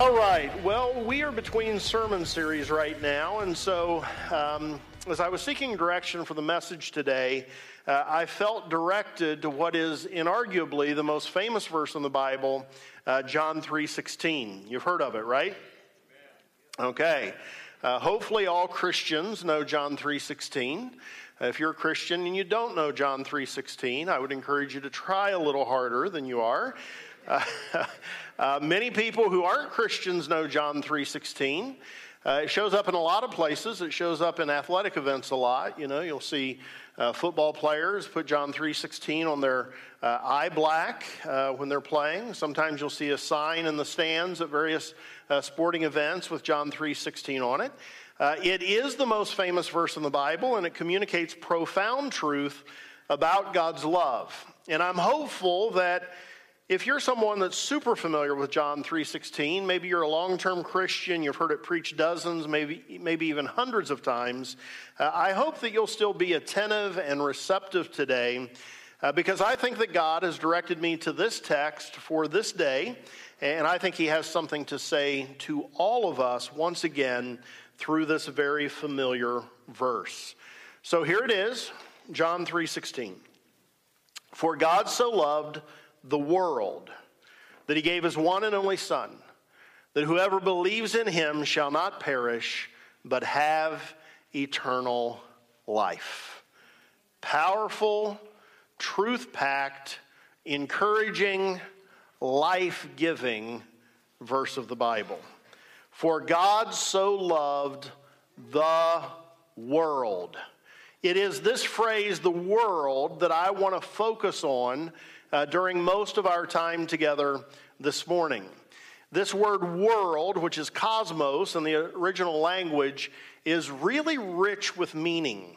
All right. Well, we are between sermon series right now, and so um, as I was seeking direction for the message today, uh, I felt directed to what is inarguably the most famous verse in the Bible, uh, John three sixteen. You've heard of it, right? Okay. Uh, hopefully, all Christians know John three sixteen. Uh, if you're a Christian and you don't know John three sixteen, I would encourage you to try a little harder than you are. Uh, many people who aren't Christians know John 3.16. Uh, it shows up in a lot of places. It shows up in athletic events a lot. You know, you'll see uh, football players put John 3.16 on their uh, eye black uh, when they're playing. Sometimes you'll see a sign in the stands at various sporting events with John 3.16 on it. it is the most famous verse in the Bible, and it communicates profound truth about God's love. And I'm hopeful that if you're someone that's super familiar with John 3:16, maybe you're a long-term Christian, you've heard it preached dozens, maybe maybe even hundreds of times, uh, I hope that you'll still be attentive and receptive today. Uh, because I think that God has directed me to this text for this day, and I think He has something to say to all of us once again through this very familiar verse. So here it is, John 3:16. For God so loved the world, that he gave his one and only Son, that whoever believes in him shall not perish, but have eternal life. Powerful, truth packed, encouraging, life giving verse of the Bible. For God so loved the world. It is this phrase, the world, that I want to focus on uh, during most of our time together this morning. This word world, which is cosmos in the original language, is really rich with meaning.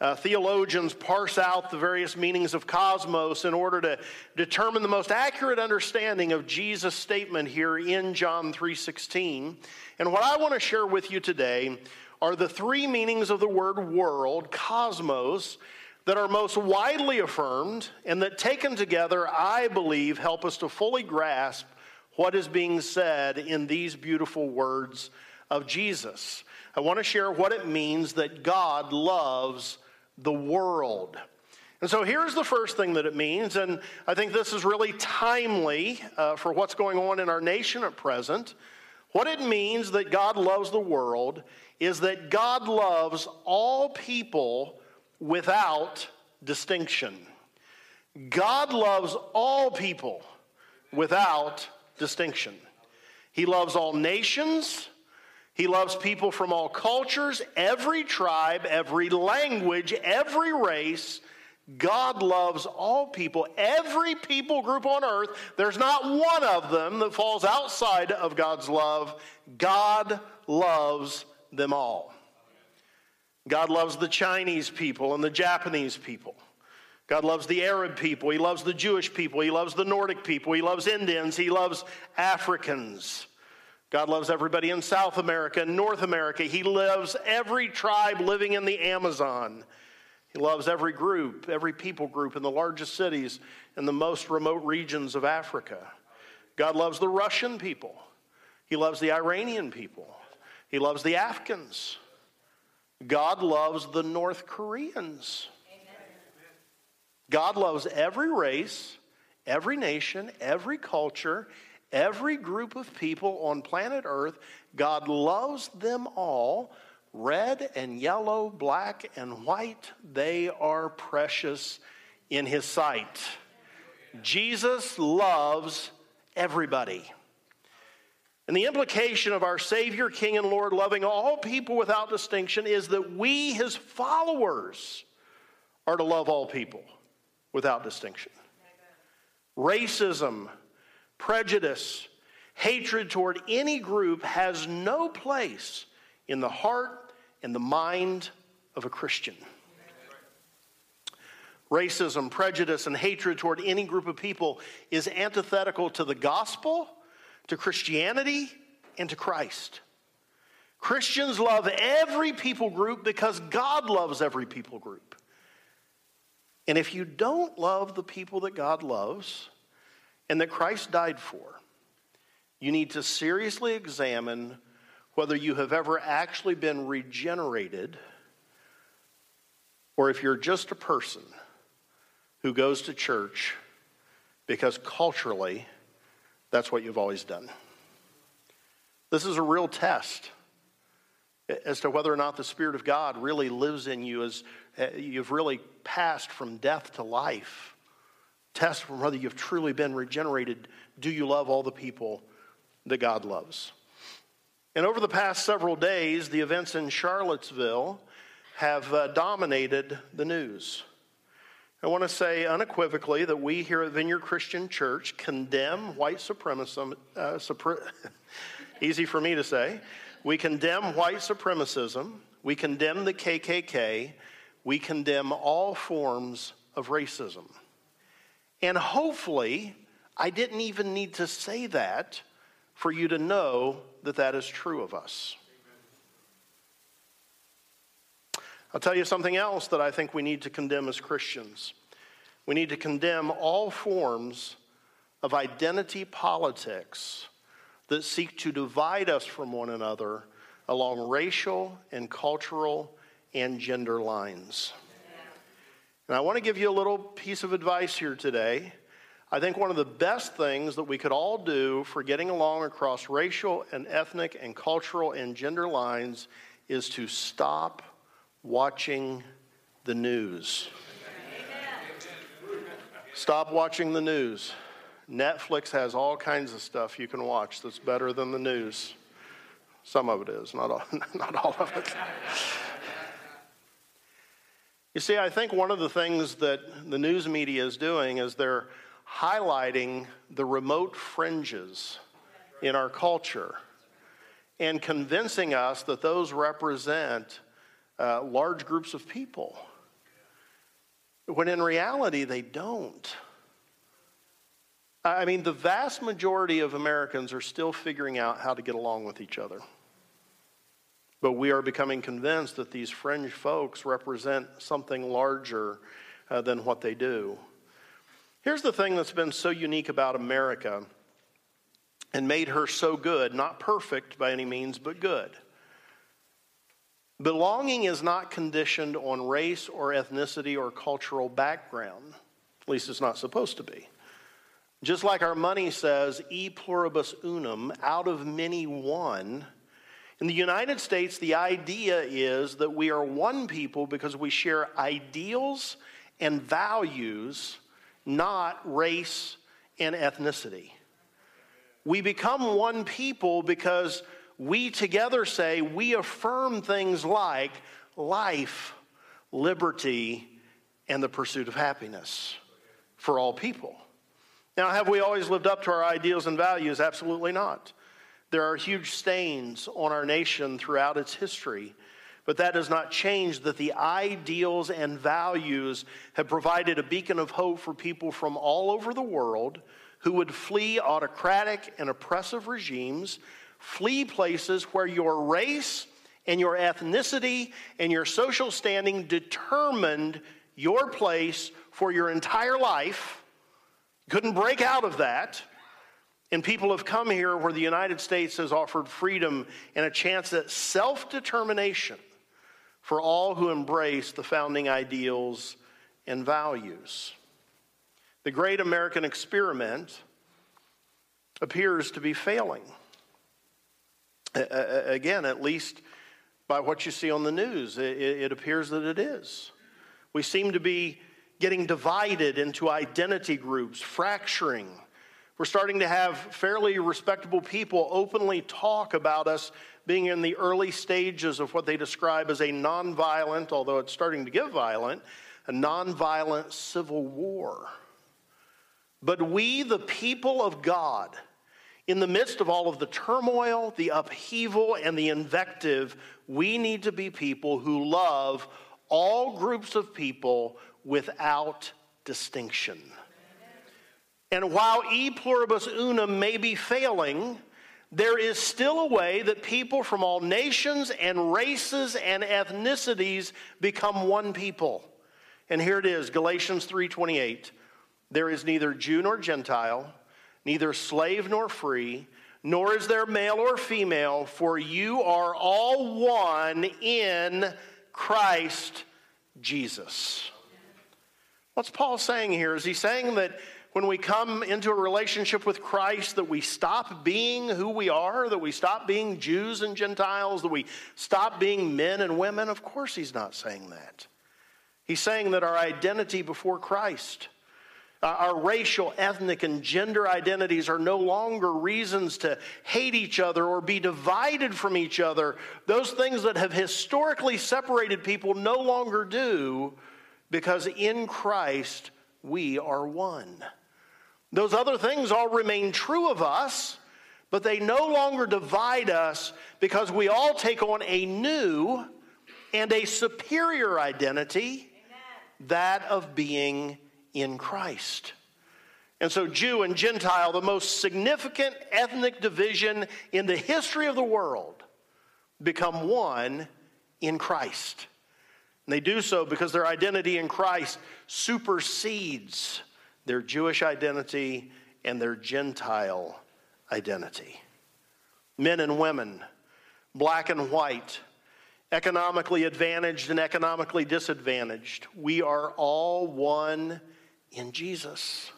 Uh, theologians parse out the various meanings of cosmos in order to determine the most accurate understanding of Jesus' statement here in John 3:16. And what I want to share with you today are the three meanings of the word world, cosmos, that are most widely affirmed and that taken together, I believe, help us to fully grasp what is being said in these beautiful words of Jesus. I want to share what it means that God loves the world. And so here's the first thing that it means, and I think this is really timely uh, for what's going on in our nation at present. What it means that God loves the world is that God loves all people without distinction. God loves all people without distinction. He loves all nations. He loves people from all cultures, every tribe, every language, every race. God loves all people, every people group on earth. There's not one of them that falls outside of God's love. God loves them all. God loves the Chinese people and the Japanese people. God loves the Arab people. He loves the Jewish people. He loves the Nordic people. He loves Indians. He loves Africans. God loves everybody in South America and North America. He loves every tribe living in the Amazon. He loves every group, every people group in the largest cities and the most remote regions of Africa. God loves the Russian people. He loves the Iranian people. He loves the Afghans. God loves the North Koreans. God loves every race, every nation, every culture, every group of people on planet Earth. God loves them all. Red and yellow, black and white, they are precious in His sight. Jesus loves everybody. And the implication of our Savior, King, and Lord loving all people without distinction is that we, his followers, are to love all people without distinction. Racism, prejudice, hatred toward any group has no place in the heart and the mind of a Christian. Racism, prejudice, and hatred toward any group of people is antithetical to the gospel to Christianity and to Christ. Christians love every people group because God loves every people group. And if you don't love the people that God loves and that Christ died for, You need to seriously examine whether you have ever actually been regenerated or if you're just a person who goes to church because culturally that's what you've always done. This is a real test as to whether or not the Spirit of God really lives in you as uh, you've really passed from death to life. Test from whether you've truly been regenerated. Do you love all the people that God loves? And over the past several days, the events in Charlottesville have uh, dominated the news. I want to say unequivocally that we here at Vineyard Christian Church condemn white supremacism. Uh, supre- easy for me to say. We condemn white supremacism. We condemn the KKK. We condemn all forms of racism. And hopefully, I didn't even need to say that for you to know that that is true of us. I'll tell you something else that I think we need to condemn as Christians. We need to condemn all forms of identity politics that seek to divide us from one another along racial and cultural and gender lines. And I want to give you a little piece of advice here today. I think one of the best things that we could all do for getting along across racial and ethnic and cultural and gender lines is to stop watching the news. Stop watching the news. Netflix has all kinds of stuff you can watch that's better than the news. Some of it is, not all, not all of it. You see, I think one of the things that the news media is doing is they're highlighting the remote fringes in our culture and convincing us that those represent uh, large groups of people, when in reality they don't. I mean, the vast majority of Americans are still figuring out how to get along with each other. But we are becoming convinced that these fringe folks represent something larger uh, than what they do. Here's the thing that's been so unique about America and made her so good, not perfect by any means, but good. Belonging is not conditioned on race or ethnicity or cultural background. At least it's not supposed to be. Just like our money says, e pluribus unum, out of many one. In the United States, the idea is that we are one people because we share ideals and values, not race and ethnicity. We become one people because we together say we affirm things like life, liberty, and the pursuit of happiness for all people. Now, have we always lived up to our ideals and values? Absolutely not. There are huge stains on our nation throughout its history, but that does not change that the ideals and values have provided a beacon of hope for people from all over the world who would flee autocratic and oppressive regimes, flee places where your race and your ethnicity and your social standing determined your place for your entire life couldn't break out of that. And people have come here where the United States has offered freedom and a chance at self determination for all who embrace the founding ideals and values. The great American experiment appears to be failing. Again, at least by what you see on the news, it appears that it is. We seem to be getting divided into identity groups, fracturing. We're starting to have fairly respectable people openly talk about us being in the early stages of what they describe as a nonviolent, although it's starting to get violent, a nonviolent civil war. But we, the people of God, in the midst of all of the turmoil, the upheaval, and the invective, we need to be people who love all groups of people without distinction. And while e pluribus unum may be failing, there is still a way that people from all nations and races and ethnicities become one people. And here it is, Galatians 3:28. There is neither Jew nor Gentile, neither slave nor free, nor is there male or female, for you are all one in Christ Jesus. What's Paul saying here? Is he saying that when we come into a relationship with Christ that we stop being who we are, that we stop being Jews and Gentiles, that we stop being men and women? Of course, he's not saying that. He's saying that our identity before Christ, uh, our racial, ethnic, and gender identities are no longer reasons to hate each other or be divided from each other. Those things that have historically separated people no longer do because in Christ we are one. Those other things all remain true of us, but they no longer divide us because we all take on a new and a superior identity, Amen. that of being in Christ. And so, Jew and Gentile, the most significant ethnic division in the history of the world, become one in Christ. And they do so because their identity in Christ supersedes their Jewish identity and their Gentile identity. Men and women, black and white, economically advantaged and economically disadvantaged, we are all one in Jesus.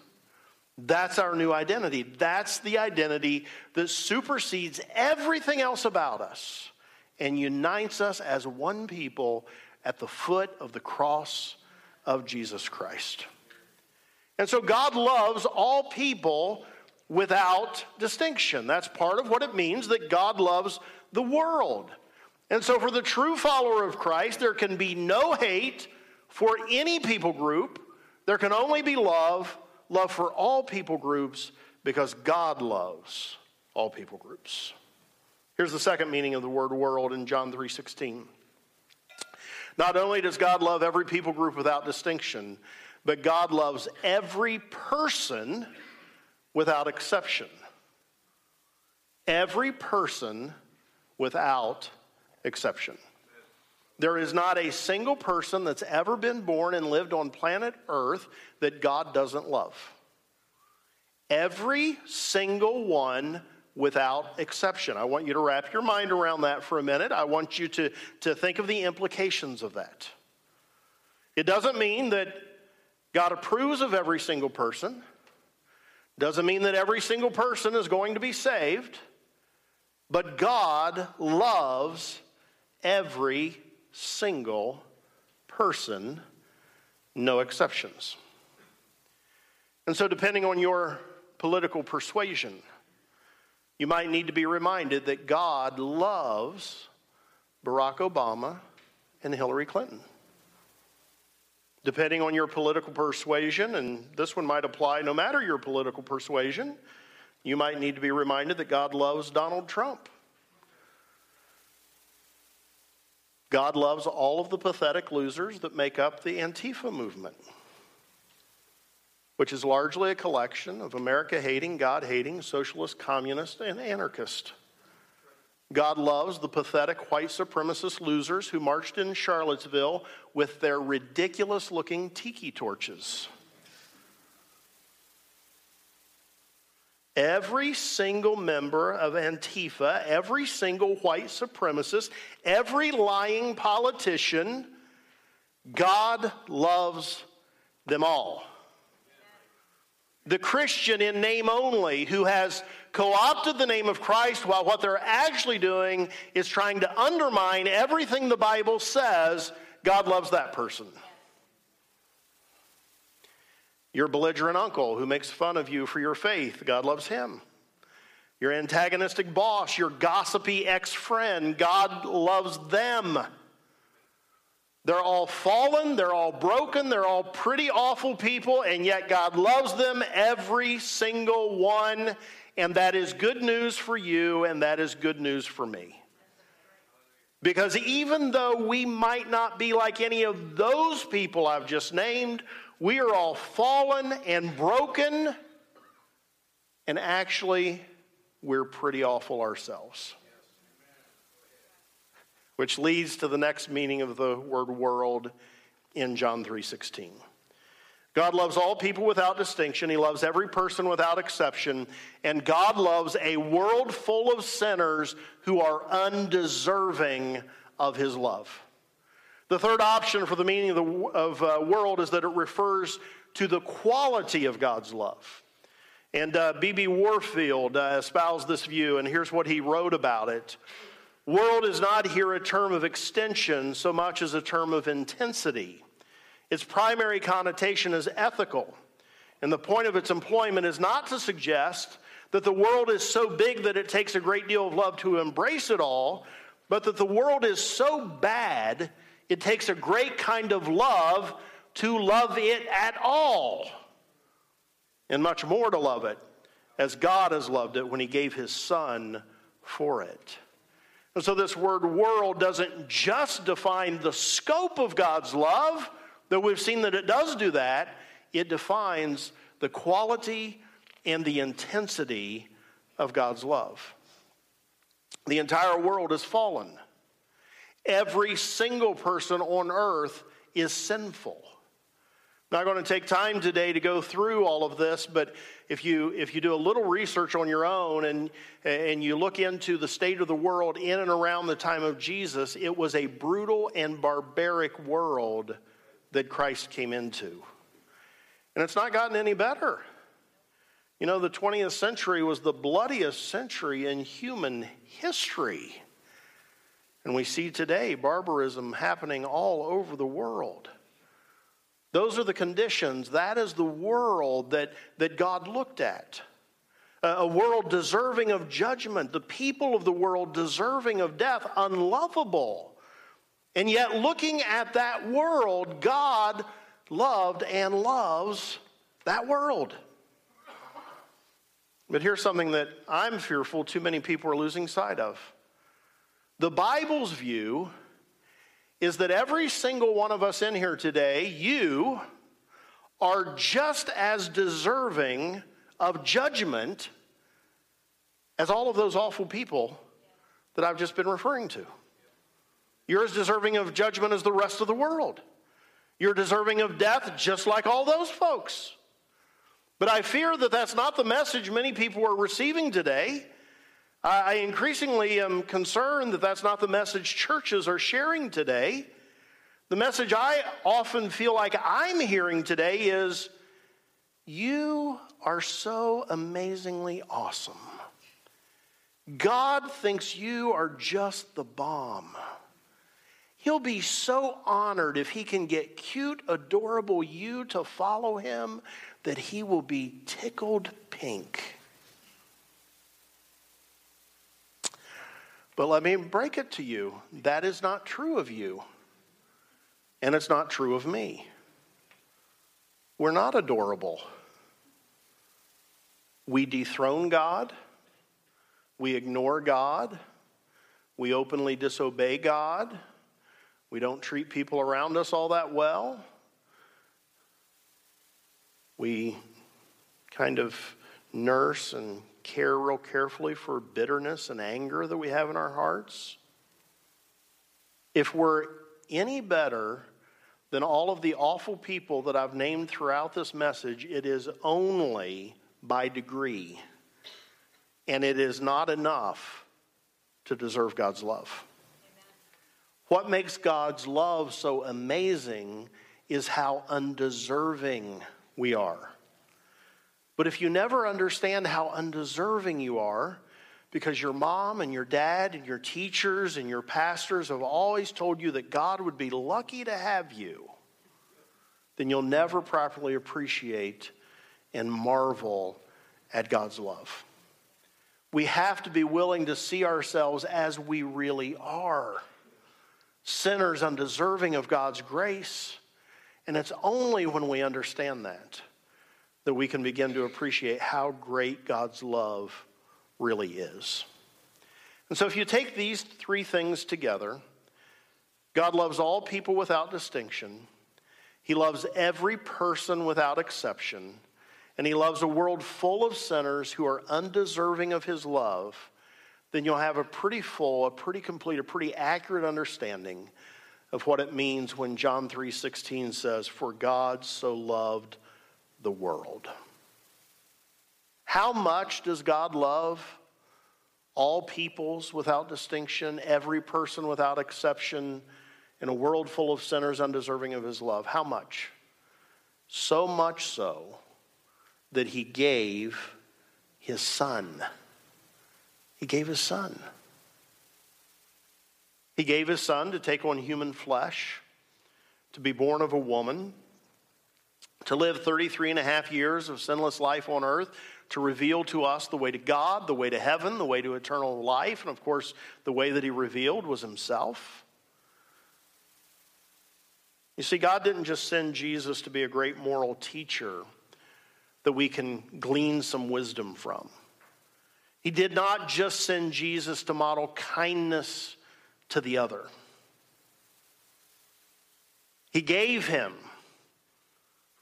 That's our new identity. That's the identity that supersedes everything else about us and unites us as one people at the foot of the cross of Jesus Christ. And so God loves all people without distinction. That's part of what it means that God loves the world. And so, for the true follower of Christ, there can be no hate for any people group. There can only be love, love for all people groups, because God loves all people groups. Here's the second meaning of the word world in John 3:16. Not only does God love every people group without distinction, but God loves every person without exception. Every person without exception. There is not a single person that's ever been born and lived on planet Earth that God doesn't love. Every single one without exception. I want you to wrap your mind around that for a minute. I want you to, to think of the implications of that. It doesn't mean that God approves of every single person. Doesn't mean that every single person is going to be saved, but God loves every single person, no exceptions. And so, depending on your political persuasion, you might need to be reminded that God loves Barack Obama and Hillary Clinton. Depending on your political persuasion, and this one might apply no matter your political persuasion, you might need to be reminded that God loves Donald Trump. God loves all of the pathetic losers that make up the Antifa movement, which is largely a collection of America hating, God hating, socialist, communist, and anarchist. God loves the pathetic white supremacist losers who marched in Charlottesville with their ridiculous looking tiki torches. Every single member of Antifa, every single white supremacist, every lying politician, God loves them all. The Christian in name only who has co opted the name of Christ while what they're actually doing is trying to undermine everything the Bible says, God loves that person. Your belligerent uncle who makes fun of you for your faith, God loves him. Your antagonistic boss, your gossipy ex friend, God loves them. They're all fallen, they're all broken, they're all pretty awful people, and yet God loves them, every single one. And that is good news for you, and that is good news for me. Because even though we might not be like any of those people I've just named, we are all fallen and broken, and actually, we're pretty awful ourselves. Which leads to the next meaning of the word world in John 3:16. God loves all people without distinction. He loves every person without exception. And God loves a world full of sinners who are undeserving of his love. The third option for the meaning of the of, uh, world is that it refers to the quality of God's love. And B.B. Uh, Warfield uh, espoused this view, and here's what he wrote about it. World is not here a term of extension so much as a term of intensity. Its primary connotation is ethical, and the point of its employment is not to suggest that the world is so big that it takes a great deal of love to embrace it all, but that the world is so bad it takes a great kind of love to love it at all, and much more to love it as God has loved it when He gave His Son for it. And so, this word world doesn't just define the scope of God's love Though we've seen that it does do that, it defines the quality and the intensity of God's love. The entire world is fallen. Every single person on earth is sinful. Not going to take time today to go through all of this, but if you if you do a little research on your own and and you look into the state of the world in and around the time of Jesus, it was a brutal and barbaric world that Christ came into. And it's not gotten any better. You know, the 20th century was the bloodiest century in human history. And we see today barbarism happening all over the world. Those are the conditions. That is the world that, that God looked at. A world deserving of judgment, the people of the world deserving of death, unlovable. And yet, looking at that world, God loved and loves that world. But here's something that I'm fearful too many people are losing sight of. The Bible's view is that every single one of us in here today, you are just as deserving of judgment as all of those awful people that I've just been referring to. You're as deserving of judgment as the rest of the world. You're deserving of death just like all those folks. But I fear that that's not the message many people are receiving today. I increasingly am concerned that that's not the message churches are sharing today. The message I often feel like I'm hearing today is You are so amazingly awesome. God thinks you are just the bomb. He'll be so honored if he can get cute, adorable you to follow him that he will be tickled pink. But let me break it to you that is not true of you, and it's not true of me. We're not adorable. We dethrone God, we ignore God, we openly disobey God. We don't treat people around us all that well. We kind of nurse and care real carefully for bitterness and anger that we have in our hearts. If we're any better than all of the awful people that I've named throughout this message, it is only by degree. And it is not enough to deserve God's love. What makes God's love so amazing is how undeserving we are. But if you never understand how undeserving you are, because your mom and your dad and your teachers and your pastors have always told you that God would be lucky to have you, then you'll never properly appreciate and marvel at God's love. We have to be willing to see ourselves as we really are sinners undeserving of God's grace. And it's only when we understand that that we can begin to appreciate how great God's love really is. And so, if you take these three things together, God loves all people without distinction, He loves every person without exception, and He loves a world full of sinners who are undeserving of His love. Then you'll have a pretty full, a pretty complete, a pretty accurate understanding of what it means when John 3:16 says, "For God so loved the world. How much does God love all peoples without distinction, every person without exception, in a world full of sinners undeserving of his love? How much? So much so that he gave his son. He gave his son. He gave his son to take on human flesh, to be born of a woman, to live 33 and a half years of sinless life on earth, to reveal to us the way to God, the way to heaven, the way to eternal life. And of course, the way that he revealed was himself. You see, God didn't just send Jesus to be a great moral teacher that we can glean some wisdom from. He did not just send Jesus to model kindness to the other. He gave him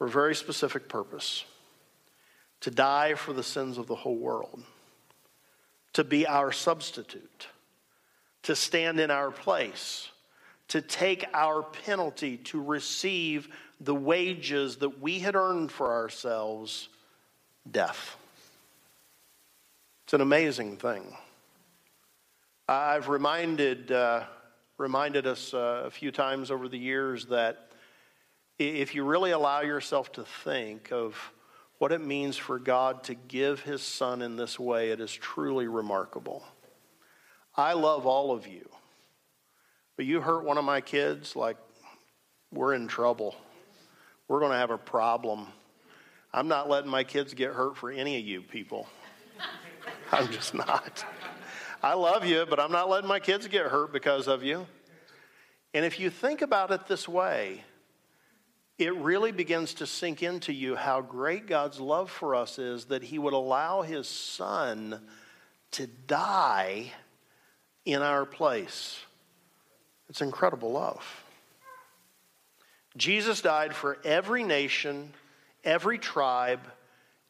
for a very specific purpose to die for the sins of the whole world, to be our substitute, to stand in our place, to take our penalty, to receive the wages that we had earned for ourselves death. It's an amazing thing. I've reminded, uh, reminded us uh, a few times over the years that if you really allow yourself to think of what it means for God to give his son in this way, it is truly remarkable. I love all of you, but you hurt one of my kids, like, we're in trouble. We're going to have a problem. I'm not letting my kids get hurt for any of you people. I'm just not. I love you, but I'm not letting my kids get hurt because of you. And if you think about it this way, it really begins to sink into you how great God's love for us is that He would allow His Son to die in our place. It's incredible love. Jesus died for every nation, every tribe,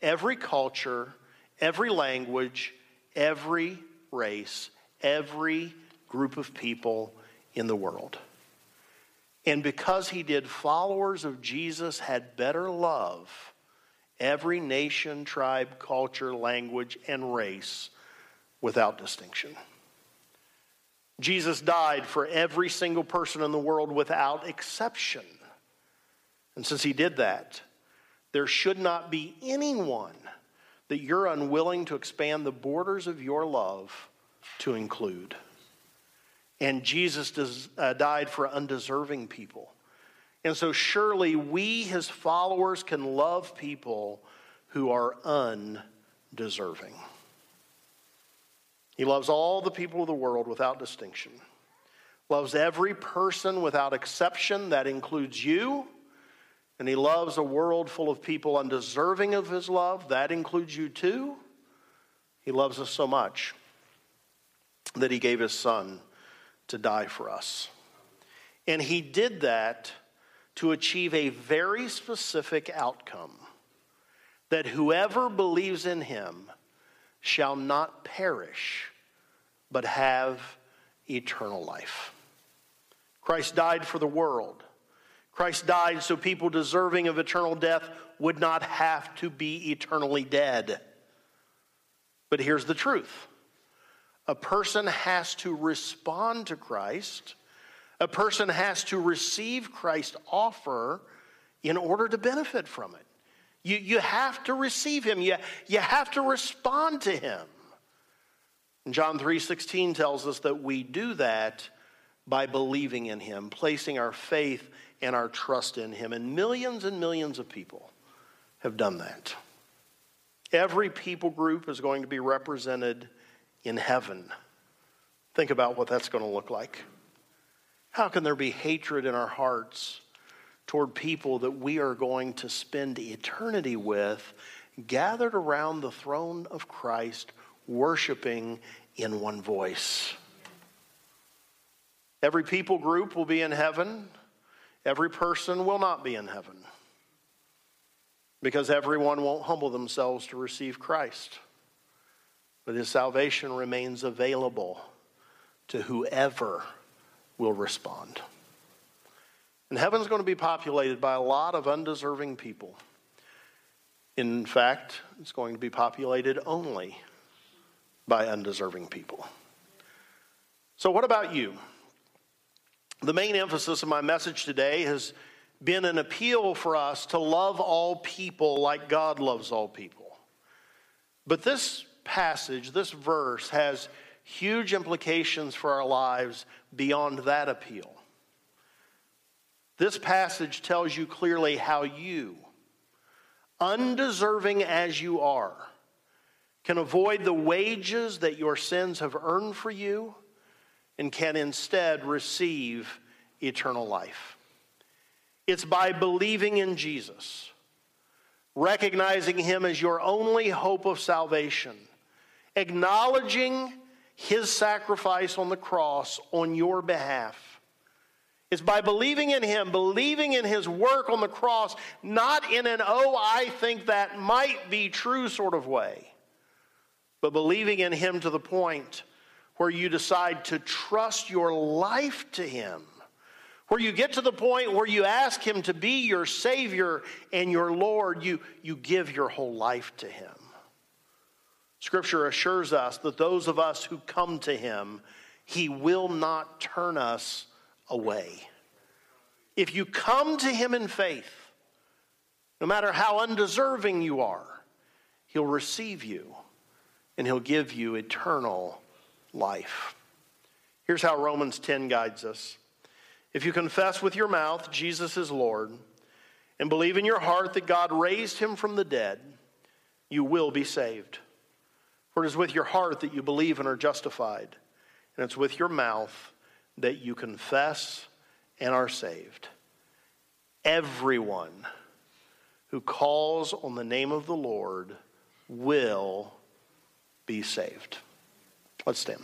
every culture, every language, every race, every group of people in the world. And because he did, followers of Jesus had better love every nation, tribe, culture, language, and race without distinction. Jesus died for every single person in the world without exception. And since he did that, there should not be anyone that you're unwilling to expand the borders of your love to include. And Jesus does, uh, died for undeserving people. And so, surely we, his followers, can love people who are undeserving. He loves all the people of the world without distinction, loves every person without exception. That includes you. And he loves a world full of people undeserving of his love. That includes you too. He loves us so much that he gave his son to die for us. And he did that to achieve a very specific outcome that whoever believes in him shall not perish, but have eternal life. Christ died for the world. Christ died so people deserving of eternal death would not have to be eternally dead. But here's the truth a person has to respond to Christ, a person has to receive Christ's offer in order to benefit from it. You, you have to receive him, you, you have to respond to him. And John 3:16 tells us that we do that by believing in him, placing our faith and our trust in him. And millions and millions of people have done that. Every people group is going to be represented in heaven. Think about what that's going to look like. How can there be hatred in our hearts toward people that we are going to spend eternity with, gathered around the throne of Christ, worshiping in one voice? Every people group will be in heaven. Every person will not be in heaven because everyone won't humble themselves to receive Christ but his salvation remains available to whoever will respond. And heaven's going to be populated by a lot of undeserving people. In fact, it's going to be populated only by undeserving people. So, what about you? The main emphasis of my message today has been an appeal for us to love all people like God loves all people. But this passage, this verse, has huge implications for our lives beyond that appeal. This passage tells you clearly how you, undeserving as you are, can avoid the wages that your sins have earned for you and can instead receive eternal life. It's by believing in Jesus, recognizing Him as your only hope of salvation, acknowledging His sacrifice on the cross on your behalf. It's by believing in Him, believing in His work on the cross, not in an, oh, I think that might be true sort of way, but believing in Him to the point where you decide to trust your life to Him, where you get to the point where you ask Him to be your Savior and your Lord, you, you give your whole life to Him. Scripture assures us that those of us who come to Him, He will not turn us away. If you come to Him in faith, no matter how undeserving you are, He'll receive you and He'll give you eternal life. Here's how Romans 10 guides us. If you confess with your mouth Jesus is Lord and believe in your heart that God raised him from the dead, you will be saved. For it is with your heart that you believe and are justified, and it's with your mouth that you confess and are saved. Everyone who calls on the name of the Lord will be saved. Let's stand.